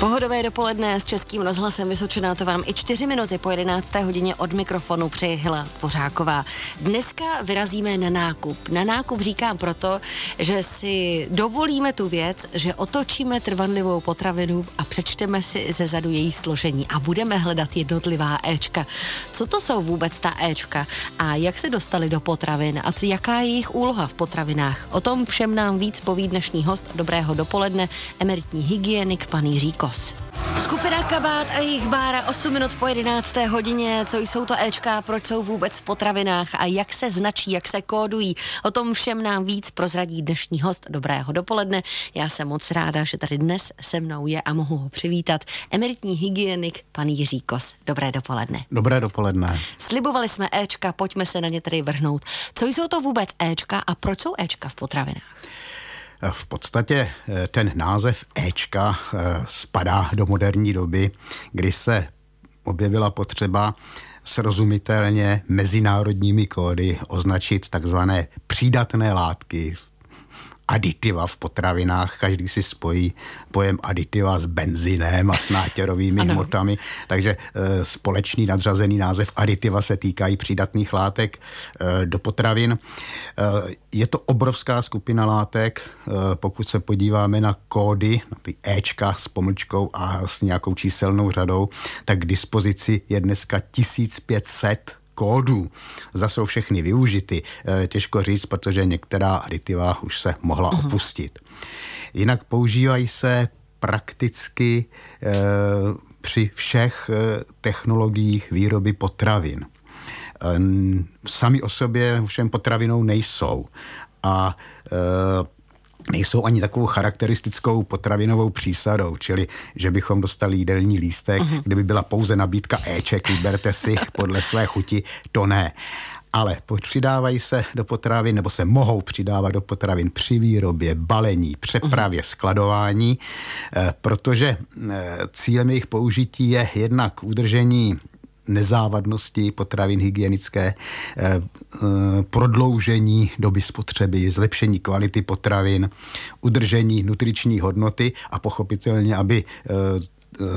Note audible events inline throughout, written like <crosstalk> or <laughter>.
Pohodové dopoledne s Českým rozhlasem Vysočená to vám i čtyři minuty po 11. hodině od mikrofonu přeje Hila Dvořáková. Dneska vyrazíme na nákup. Na nákup říkám proto, že si dovolíme tu věc, že otočíme trvanlivou potravinu a přečteme si ze zadu její složení a budeme hledat jednotlivá Ečka. Co to jsou vůbec ta Ečka a jak se dostali do potravin a jaká je jejich úloha v potravinách? O tom všem nám víc poví dnešní host. Dobrého dopoledne, emeritní hygienik pan Jiří Kos. Skupina Kabát a jejich bára 8 minut po 11. hodině. Co jsou to Ečka, proč jsou vůbec v potravinách a jak se značí, jak se kódují. O tom všem nám víc prozradí dnešní host. Dobrého dopoledne. Já jsem moc ráda, že tady dnes se mnou je a mohu ho přivítat. Emeritní hygienik pan Jiří Kos. Dobré dopoledne. Dobré dopoledne. Slibovali jsme Ečka, pojďme se na ně tedy vrhnout. Co jsou to vůbec Ečka a proč jsou Ečka v potravinách? V podstatě eh, ten název Ečka eh, spadá do moderní doby, kdy se objevila potřeba srozumitelně mezinárodními kódy označit takzvané přídatné látky, aditiva v potravinách, každý si spojí pojem aditiva s benzinem a s nátěrovými ano. hmotami, takže e, společný nadřazený název aditiva se týkají přídatných látek e, do potravin. E, je to obrovská skupina látek, e, pokud se podíváme na kódy, na ty Ečka s pomlčkou a s nějakou číselnou řadou, tak k dispozici je dneska 1500 kódů. Zda jsou všechny využity, eh, těžko říct, protože některá aditiva už se mohla uh-huh. opustit. Jinak používají se prakticky e, při všech e, technologiích výroby potravin. E, sami o sobě všem potravinou nejsou. A e, nejsou ani takovou charakteristickou potravinovou přísadou, čili že bychom dostali jídelní lístek, uh-huh. kde by byla pouze nabídka Eček, vyberte si podle své chuti, to ne. Ale přidávají se do potravin, nebo se mohou přidávat do potravin při výrobě, balení, přepravě, skladování, eh, protože eh, cílem jejich použití je jednak udržení nezávadnosti potravin hygienické, eh, eh, prodloužení doby spotřeby, zlepšení kvality potravin, udržení nutriční hodnoty a pochopitelně, aby eh,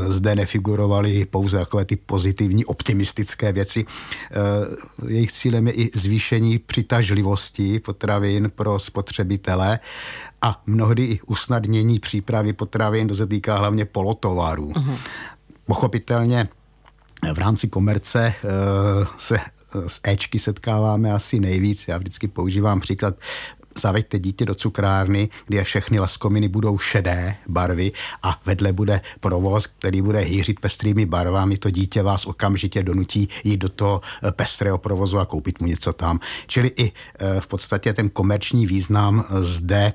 zde nefigurovaly pouze takové ty pozitivní, optimistické věci. Jejich cílem je i zvýšení přitažlivosti potravin pro spotřebitele a mnohdy i usnadnění přípravy potravin, to se týká hlavně polotovarů. Uh-huh. Pochopitelně v rámci komerce uh, se eh, s Ečky setkáváme asi nejvíc. Já vždycky používám příklad zaveďte dítě do cukrárny, kde všechny laskominy budou šedé barvy a vedle bude provoz, který bude hýřit pestrými barvami. To dítě vás okamžitě donutí jít do toho eh, pestrého provozu a koupit mu něco tam. Čili i v podstatě ten komerční význam zde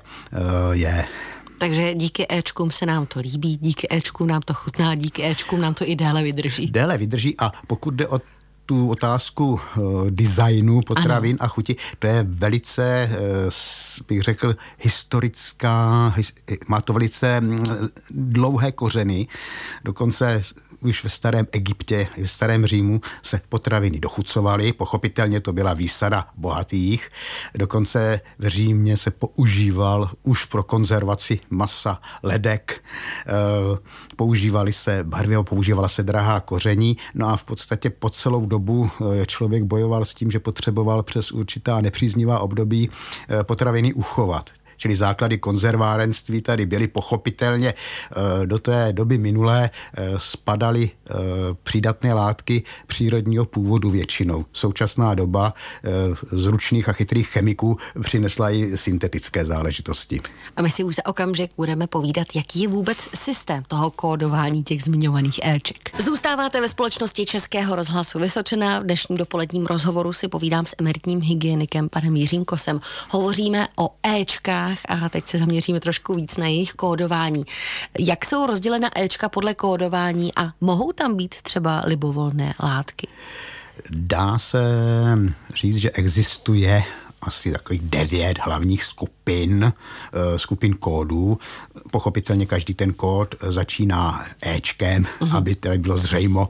je. Takže díky Ečkům se nám to líbí, díky Ečkům nám to chutná, díky Ečkům nám to i déle vydrží. Déle vydrží a pokud jde o tu otázku uh, designu potravin ano. a chuti, to je velice, uh, bych řekl, historická, his, má to velice mm, dlouhé kořeny, dokonce už ve starém Egyptě, ve starém Římu se potraviny dochucovaly, pochopitelně to byla výsada bohatých, dokonce v Římě se používal už pro konzervaci masa ledek, používali se barvy, používala se drahá koření, no a v podstatě po celou dobu eh, člověk bojoval s tím, že potřeboval přes určitá nepříznivá období eh, potraviny uchovat čili základy konzervárenství tady byly pochopitelně eh, do té doby minulé eh, spadaly eh, přídatné látky přírodního původu většinou. Současná doba zručných a chytrých chemiků přinesla i syntetické záležitosti. A my si už za okamžik budeme povídat, jaký je vůbec systém toho kódování těch zmiňovaných Eček. Zůstáváte ve společnosti Českého rozhlasu Vysočená. V dnešním dopoledním rozhovoru si povídám s emeritním hygienikem panem Jiřím Kosem. Hovoříme o Ečkách hrách a teď se zaměříme trošku víc na jejich kódování. Jak jsou rozdělena Ečka podle kódování a mohou tam být třeba libovolné látky? Dá se říct, že existuje asi takových devět hlavních skupin, eh, skupin kódů. Pochopitelně každý ten kód začíná Ečkem, uh-huh. aby tedy bylo zřejmo,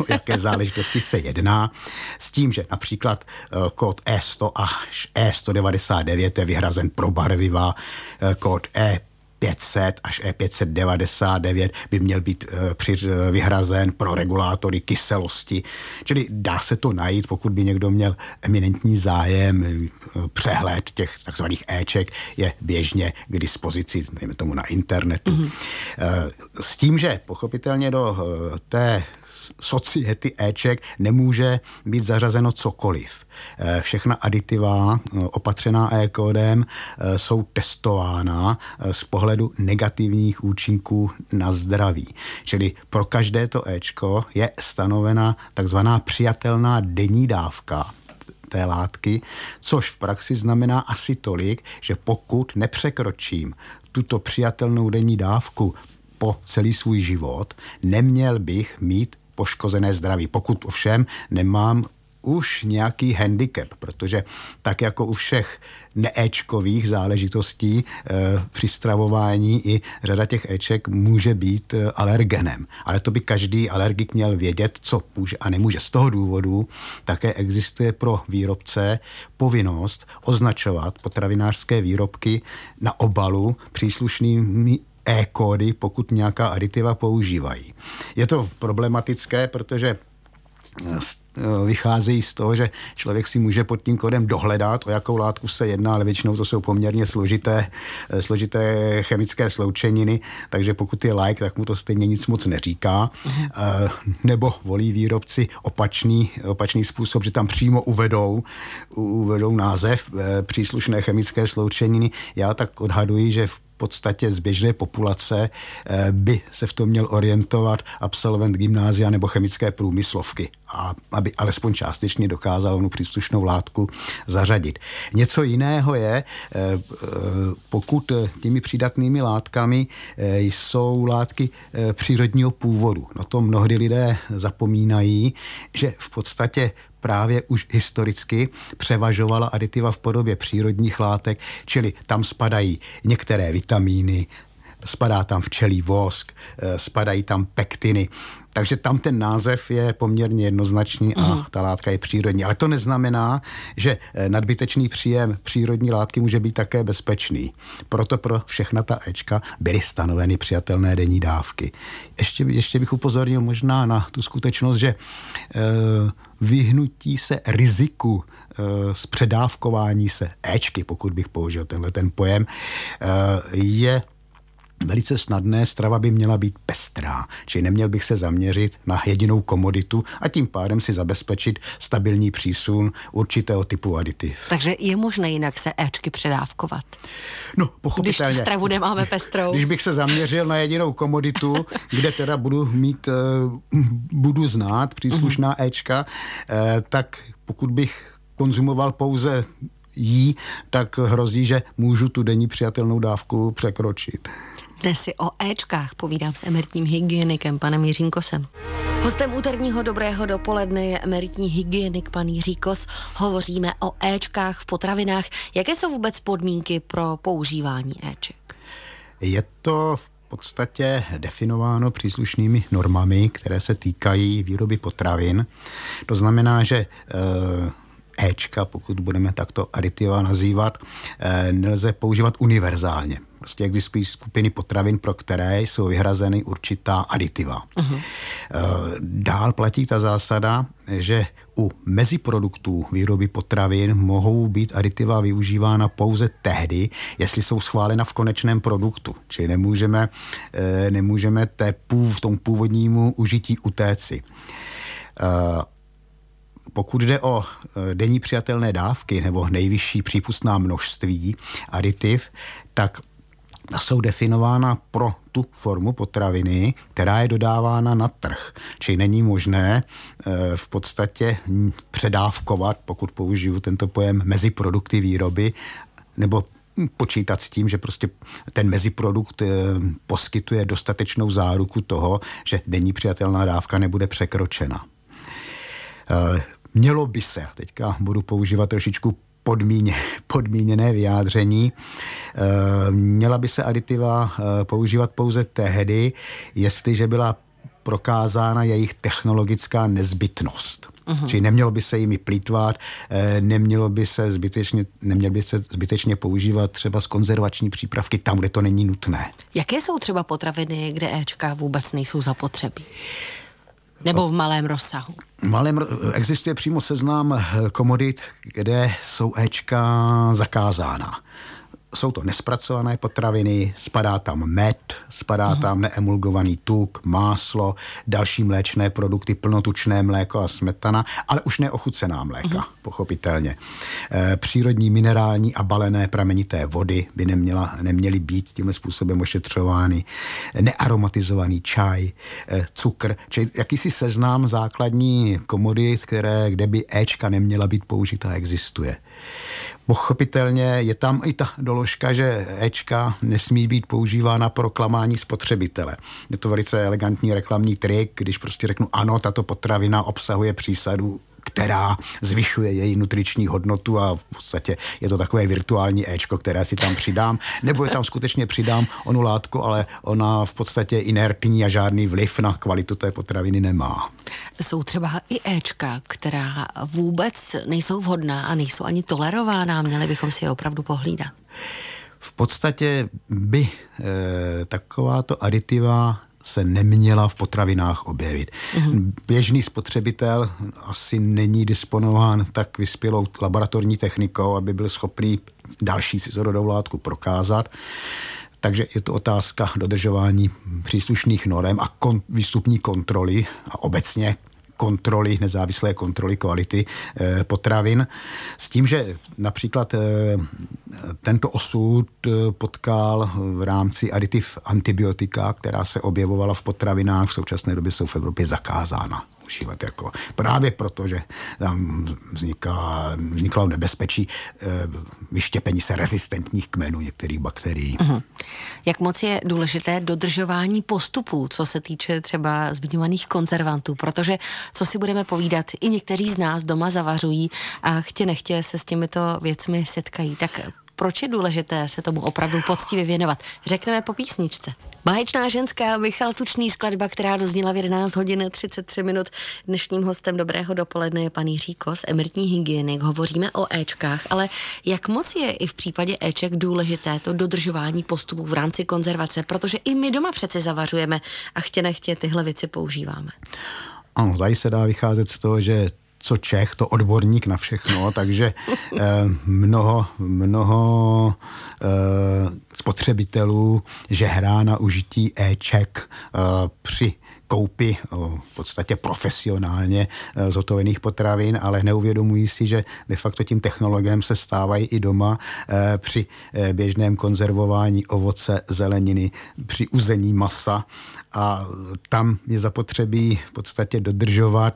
o jaké <laughs> záležitosti se jedná. S tím, že například eh, kód E100 až E199 je vyhrazen pro barviva, eh, kód E 500 až E599 by měl být e, při, e, vyhrazen pro regulátory kyselosti. Čili dá se to najít, pokud by někdo měl eminentní zájem, e, přehled těch takzvaných Eček je běžně k dispozici, dejme tomu na internetu. Mm-hmm. S tím, že pochopitelně do té society Eček nemůže být zařazeno cokoliv. Eh, všechna aditiva eh, opatřená E-kódem eh, jsou testována z pohledu negativních účinků na zdraví. Čili pro každé to Ečko je stanovena takzvaná přijatelná denní dávka té látky, což v praxi znamená asi tolik, že pokud nepřekročím tuto přijatelnou denní dávku po celý svůj život, neměl bych mít poškozené zdraví. Pokud ovšem nemám už nějaký handicap, protože tak jako u všech neéčkových záležitostí e, při stravování i řada těch éček může být e, alergenem. Ale to by každý alergik měl vědět, co může a nemůže. Z toho důvodu také existuje pro výrobce povinnost označovat potravinářské výrobky na obalu příslušnými e-kódy, pokud nějaká aditiva používají. Je to problematické, protože eh, vycházejí z toho, že člověk si může pod tím kodem dohledat, o jakou látku se jedná, ale většinou to jsou poměrně složité, eh, složité chemické sloučeniny, takže pokud je like, tak mu to stejně nic moc neříká. Nebo volí výrobci opačný, opačný způsob, že tam přímo uvedou, uvedou název příslušné chemické sloučeniny. Já tak odhaduji, že v podstatě z běžné populace eh, by se v tom měl orientovat absolvent gymnázia nebo chemické průmyslovky, a aby alespoň částečně dokázal onu příslušnou látku zařadit. Něco jiného je, eh, eh, pokud těmi přídatnými látkami jsou látky přírodního původu. No to mnohdy lidé zapomínají, že v podstatě právě už historicky převažovala aditiva v podobě přírodních látek, čili tam spadají některé vitamíny, spadá tam včelí vosk, eh, spadají tam pektiny. Takže tam ten název je poměrně jednoznačný a uh-huh. ta látka je přírodní. Ale to neznamená, že eh, nadbytečný příjem přírodní látky může být také bezpečný. Proto pro všechna ta Ečka byly stanoveny přijatelné denní dávky. Ještě, ještě bych upozornil možná na tu skutečnost, že e, vyhnutí se riziku e, zpředávkování se Ečky, pokud bych použil tenhle ten pojem, e, je velice snadné, strava by měla být pestrá, či neměl bych se zaměřit na jedinou komoditu a tím pádem si zabezpečit stabilní přísun určitého typu aditiv. Takže je možné jinak se Ečky předávkovat? No, pochopitelně. Když stravu nemáme pestrou. Když bych se zaměřil na jedinou komoditu, kde teda budu mít, eh, budu znát příslušná. Ečka, eh, tak pokud bych konzumoval pouze jí, tak hrozí, že můžu tu denní přijatelnou dávku překročit. Dnes si o Ečkách povídám s emeritním hygienikem panem Jiřím Kosem. Hostem úterního dobrého dopoledne je emeritní hygienik pan Jiří Kos. Hovoříme o Ečkách v potravinách. Jaké jsou vůbec podmínky pro používání Eček? Je to v podstatě definováno příslušnými normami, které se týkají výroby potravin. To znamená, že Ečka, pokud budeme takto aditiva nazývat, e, nelze používat univerzálně. Prostě existují skupiny potravin, pro které jsou vyhrazeny určitá aditiva. Uh-huh. Dál platí ta zásada, že u meziproduktů výroby potravin mohou být aditiva využívána pouze tehdy, jestli jsou schválena v konečném produktu. Čili nemůžeme, eh, nemůžeme té pův, tom původnímu užití utéci eh, pokud jde o denní přijatelné dávky nebo nejvyšší přípustná množství aditiv, tak jsou definována pro tu formu potraviny, která je dodávána na trh. Čili není možné e, v podstatě předávkovat, pokud použiju tento pojem, mezi produkty výroby, nebo počítat s tím, že prostě ten meziprodukt e, poskytuje dostatečnou záruku toho, že denní přijatelná dávka nebude překročena. E, mělo by se, teďka budu používat trošičku podmíně, podmíněné vyjádření. E, měla by se aditiva e, používat pouze tehdy, jestliže byla prokázána jejich technologická nezbytnost. Uh-huh. Čili nemělo by se jimi plítvat, eh, nemělo by se zbytečně, neměl by se zbytečně používat třeba z konzervační přípravky tam, kde to není nutné. Jaké jsou třeba potraviny, kde Ečka vůbec nejsou zapotřebí? Nebo v malém rozsahu? V malém existuje přímo seznam komodit, kde jsou Ečka zakázána jsou to nespracované potraviny, spadá tam med, spadá uh-huh. tam neemulgovaný tuk, máslo, další mléčné produkty, plnotučné mléko a smetana, ale už neochucená mléka, uh-huh. pochopitelně. E, přírodní minerální a balené pramenité vody by neměla, neměly být tímhle způsobem ošetřovány. Nearomatizovaný čaj, e, cukr, čili jakýsi seznám základní komodit, které, kde by Ečka neměla být použita, existuje. Pochopitelně je tam i ta doložka, že Ečka nesmí být používána pro klamání spotřebitele. Je to velice elegantní reklamní trik, když prostě řeknu ano, tato potravina obsahuje přísadu která zvyšuje její nutriční hodnotu a v podstatě je to takové virtuální Ečko, které si tam přidám, nebo je tam skutečně přidám onu látku, ale ona v podstatě inertní a žádný vliv na kvalitu té potraviny nemá. Jsou třeba i Ečka, která vůbec nejsou vhodná a nejsou ani tolerována, měli bychom si je opravdu pohlídat. V podstatě by e, takováto aditiva se neměla v potravinách objevit. Mm-hmm. Běžný spotřebitel asi není disponován tak vyspělou laboratorní technikou, aby byl schopný další cizorodou látku prokázat. Takže je to otázka dodržování příslušných norem a kon, výstupní kontroly a obecně kontroly, nezávislé kontroly kvality eh, potravin. S tím, že například eh, tento osud eh, potkal v rámci aditiv antibiotika, která se objevovala v potravinách, v současné době jsou v Evropě zakázána užívat jako právě proto, že tam vznikala, vznikalo nebezpečí e, vyštěpení se rezistentních kmenů některých bakterií. Uh-huh. Jak moc je důležité dodržování postupů, co se týče třeba zmiňovaných konzervantů, protože co si budeme povídat, i někteří z nás doma zavařují a chtě nechtě se s těmito věcmi setkají. Tak proč je důležité se tomu opravdu poctivě věnovat? Řekneme po písničce. Báječná ženská Michal Tučný skladba, která dozněla v 11 hodin 33 minut. Dnešním hostem dobrého dopoledne je pan Jiří Kos, emeritní hygienik. Hovoříme o Ečkách, ale jak moc je i v případě Eček důležité to dodržování postupů v rámci konzervace, protože i my doma přece zavařujeme a chtě nechtě tyhle věci používáme. Ano, tady se dá vycházet z toho, že co Čech, to odborník na všechno, <laughs> takže eh, mnoho, mnoho eh, spotřebitelů žehrá na užití e-ček eh, při koupi v podstatě profesionálně zhotovených potravin, ale neuvědomují si, že de facto tím technologem se stávají i doma při běžném konzervování ovoce, zeleniny, při uzení masa. A tam je zapotřebí v podstatě dodržovat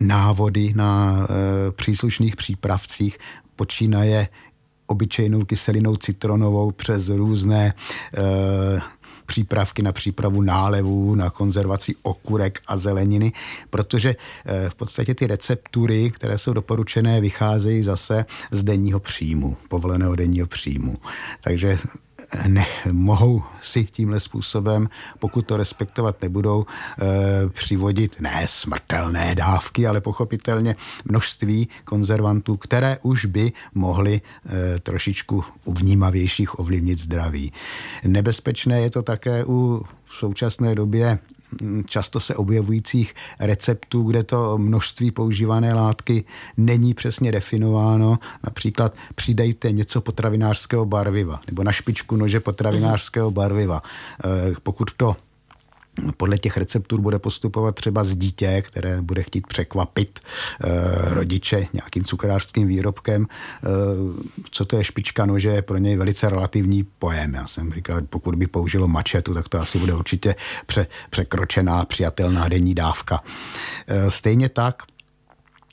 návody na e, příslušných přípravcích, počínaje obyčejnou kyselinou citronovou přes různé e, přípravky na přípravu nálevů, na konzervaci okurek a zeleniny, protože e, v podstatě ty receptury, které jsou doporučené, vycházejí zase z denního příjmu, povoleného denního příjmu. Takže ne, mohou si tímhle způsobem, pokud to respektovat nebudou, e, přivodit ne smrtelné dávky, ale pochopitelně množství konzervantů, které už by mohly e, trošičku vnímavějších ovlivnit zdraví. Nebezpečné je to také u v současné době často se objevujících receptů, kde to množství používané látky není přesně definováno. Například přidejte něco potravinářského barviva nebo na špičku nože potravinářského barviva. Eh, pokud to podle těch receptur bude postupovat třeba z dítě, které bude chtít překvapit e, rodiče nějakým cukrářským výrobkem. E, co to je špička nože, je pro něj velice relativní pojem. Já jsem říkal, pokud by použilo mačetu, tak to asi bude určitě pře, překročená přijatelná denní dávka. E, stejně tak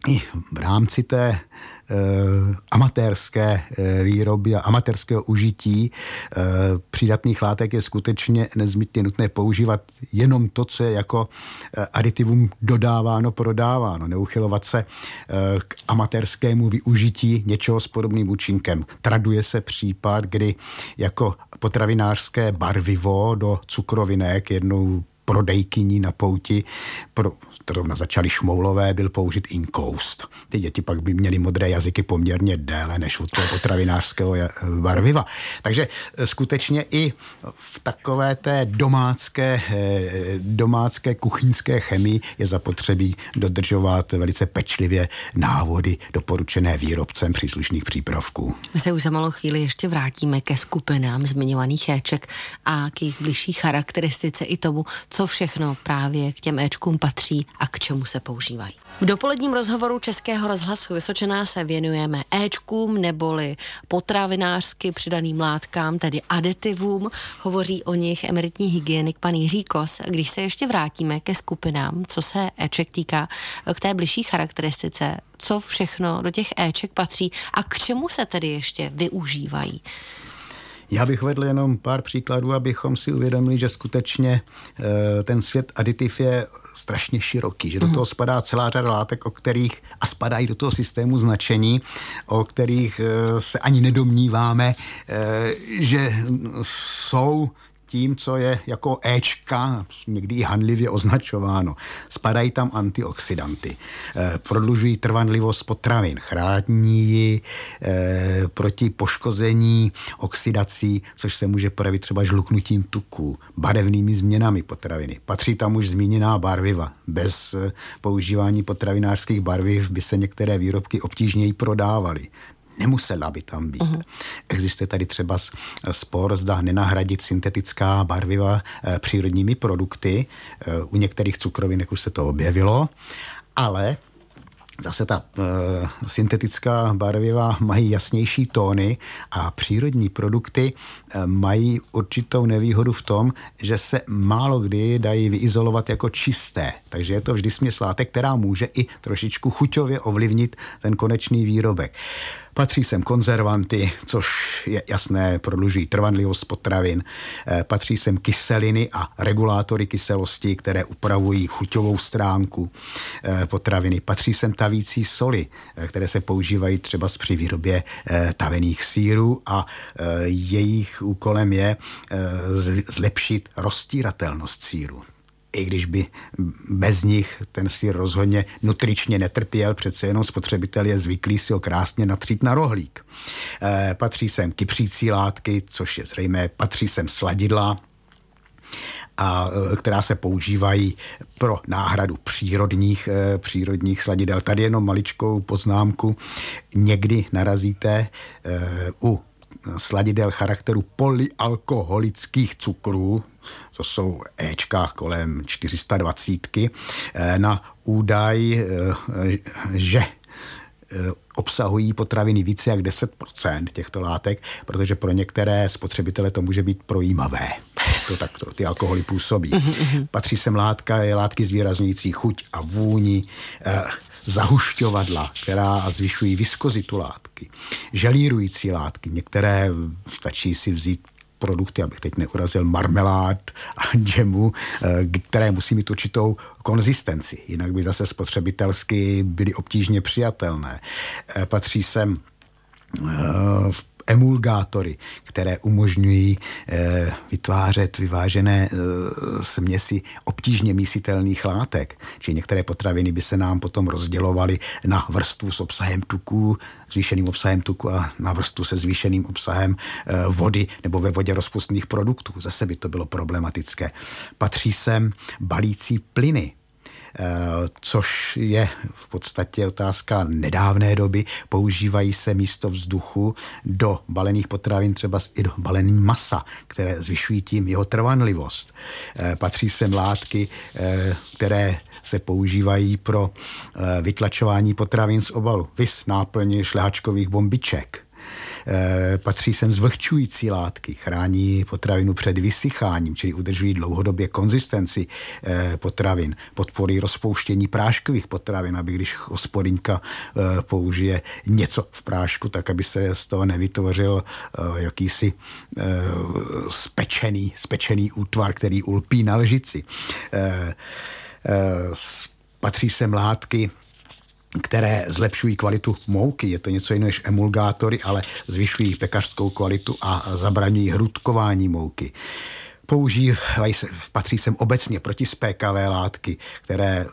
i v rámci té Eh, amatérské eh, výroby a amatérského užití eh, přídatných látek je skutečně nezbytně nutné používat jenom to, co je jako aditivum dodáváno, prodáváno. Neuchylovat se k amatérskému využití něčeho s podobným účinkem. Traduje se případ, kdy jako potravinářské barvivo do cukrovinek jednou prodejkyní na pouti pro zrovna začali šmoulové, byl použit inkoust. Ty děti pak by měly modré jazyky poměrně déle než u toho potravinářského barviva. Takže eh, skutečně i v takové té domácké, eh, domácké kuchyňské chemii je zapotřebí dodržovat velice pečlivě návody doporučené výrobcem příslušných přípravků. My se už za malou chvíli ještě vrátíme ke skupinám zmiňovaných éček a k jejich blížší charakteristice i tomu, co všechno právě k těm éčkům patří a k čemu se používají. V dopoledním rozhovoru Českého rozhlasu Vysočená se věnujeme éčkům neboli potravinářsky přidaným látkám, tedy aditivům. Hovoří o nich emeritní hygienik pan Jiří Kos. Když se ještě vrátíme ke skupinám, co se éček týká, k té bližší charakteristice, co všechno do těch éček patří a k čemu se tedy ještě využívají. Já bych vedl jenom pár příkladů, abychom si uvědomili, že skutečně eh, ten svět aditiv je strašně široký, že do toho spadá celá řada látek, o kterých a spadají do toho systému značení, o kterých eh, se ani nedomníváme, eh, že jsou tím, co je jako Ečka, někdy i handlivě označováno. Spadají tam antioxidanty, e, prodlužují trvanlivost potravin, chrání ji e, proti poškození oxidací, což se může projevit třeba žluknutím tuků, barevnými změnami potraviny. Patří tam už zmíněná barviva. Bez e, používání potravinářských barviv by se některé výrobky obtížněji prodávaly nemusela by tam být. Uh-huh. Existuje tady třeba spor, zda nenahradit syntetická barviva e, přírodními produkty. E, u některých cukrovinek už se to objevilo, ale Zase ta e, syntetická barviva mají jasnější tóny a přírodní produkty e, mají určitou nevýhodu v tom, že se málo kdy dají vyizolovat jako čisté. Takže je to vždy směs látek, která může i trošičku chuťově ovlivnit ten konečný výrobek. Patří sem konzervanty, což je jasné, prodlužují trvanlivost potravin. Eh, patří sem kyseliny a regulátory kyselosti, které upravují chuťovou stránku eh, potraviny. Patří sem tavící soli, eh, které se používají třeba při výrobě tavených sírů a jejich úkolem je zlepšit rozstíratelnost síru i když by bez nich ten sír rozhodně nutričně netrpěl, přece jenom spotřebitel je zvyklý si ho krásně natřít na rohlík. E, patří sem kypřící látky, což je zřejmé, patří sem sladidla, a eh, která se používají pro náhradu přírodních, e, přírodních sladidel. Tady jenom maličkou poznámku. Někdy narazíte u sladidel charakteru polyalkoholických cukrů, to jsou Ečka kolem 420, eh, na údaj, eh, že eh, obsahují potraviny více jak 10% těchto látek, protože pro některé spotřebitele to může být projímavé. To tak to, ty alkoholy působí. Mhm, mhm. Patří sem látka, je látky zvýrazňující chuť a vůni, zahušťovadla, která zvyšují viskozitu látky, želírující látky, některé stačí si vzít produkty, abych teď neurazil, marmelád a džemu, eh, které musí mít určitou konzistenci, jinak by zase spotřebitelsky byly obtížně přijatelné. Eh, patří sem eh, v emulgátory, které umožňují e, vytvářet vyvážené e, směsi obtížně mísitelných látek. Či některé potraviny by se nám potom rozdělovaly na vrstvu s obsahem tuků, zvýšeným obsahem tuku a na vrstvu se zvýšeným obsahem e, vody nebo ve vodě rozpustných produktů. Zase by to bylo problematické. Patří sem balící plyny, což je v podstatě otázka nedávné doby. Používají se místo vzduchu do balených potravin, třeba i do balení masa, které zvyšují tím jeho trvanlivost. Eh, patří sem látky, eh, které se používají pro vytlačování potravin z obalu. Vys náplně šlehačkových bombiček Eh, patří sem zvlhčující látky, chrání potravinu před vysycháním, čili udržují dlouhodobě konzistenci eh, potravin, podporují rozpouštění práškových potravin, aby když hospodinka eh, použije něco v prášku, tak aby se z toho nevytvořil jakýsi spečený, spečený útvar, který ulpí na lžici. Patří sem látky, které zlepšují kvalitu mouky. Je to něco jiného než emulgátory, ale zvyšují pekařskou kvalitu a zabraňují hrudkování mouky. Používají se, patří sem obecně protispékavé látky, které e,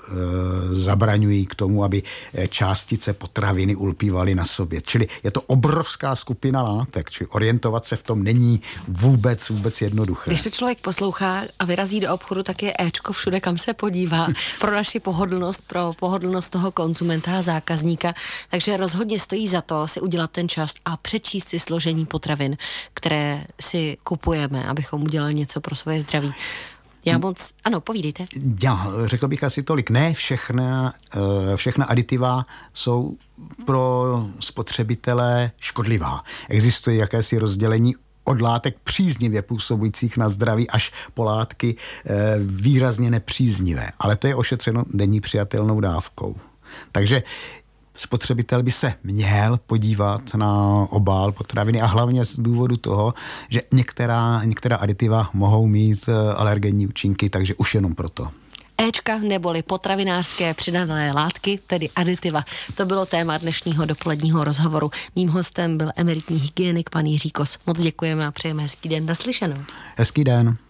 zabraňují k tomu, aby e, částice potraviny ulpívaly na sobě. Čili je to obrovská skupina látek, čili orientovat se v tom není vůbec, vůbec jednoduché. Když to člověk poslouchá a vyrazí do obchodu, tak je Ečko všude, kam se podívá. <laughs> Pro naši pohodlnost, pro pohodlnost toho konzumenta a zákazníka. Takže rozhodně stojí za to si udělat ten čas a přečíst si složení potravin, které si kupujeme, abychom udělali něco pro svoje zdraví. Já moc, ano, povídejte. Já řekl bych asi tolik, ne všechna, eh, všechna aditiva jsou pro spotřebitele škodlivá. Existuje jakési rozdělení od látek příznivě působujících na zdraví až po látky eh, výrazně nepříznivé. Ale to je ošetřeno denní přijatelnou dávkou. Takže spotřebitel by se měl podívat na obal potraviny a hlavně z důvodu toho, že některá, některá aditiva mohou mít eh, alergenní účinky, takže už jenom proto. Ečka neboli potravinářské přidané látky, tedy aditiva. To bylo téma dnešního dopoledního rozhovoru. Mým hostem byl emeritní hygienik pan Jiří Kos. Moc děkujeme a přejeme hezký den naslyšenou. Hezký den.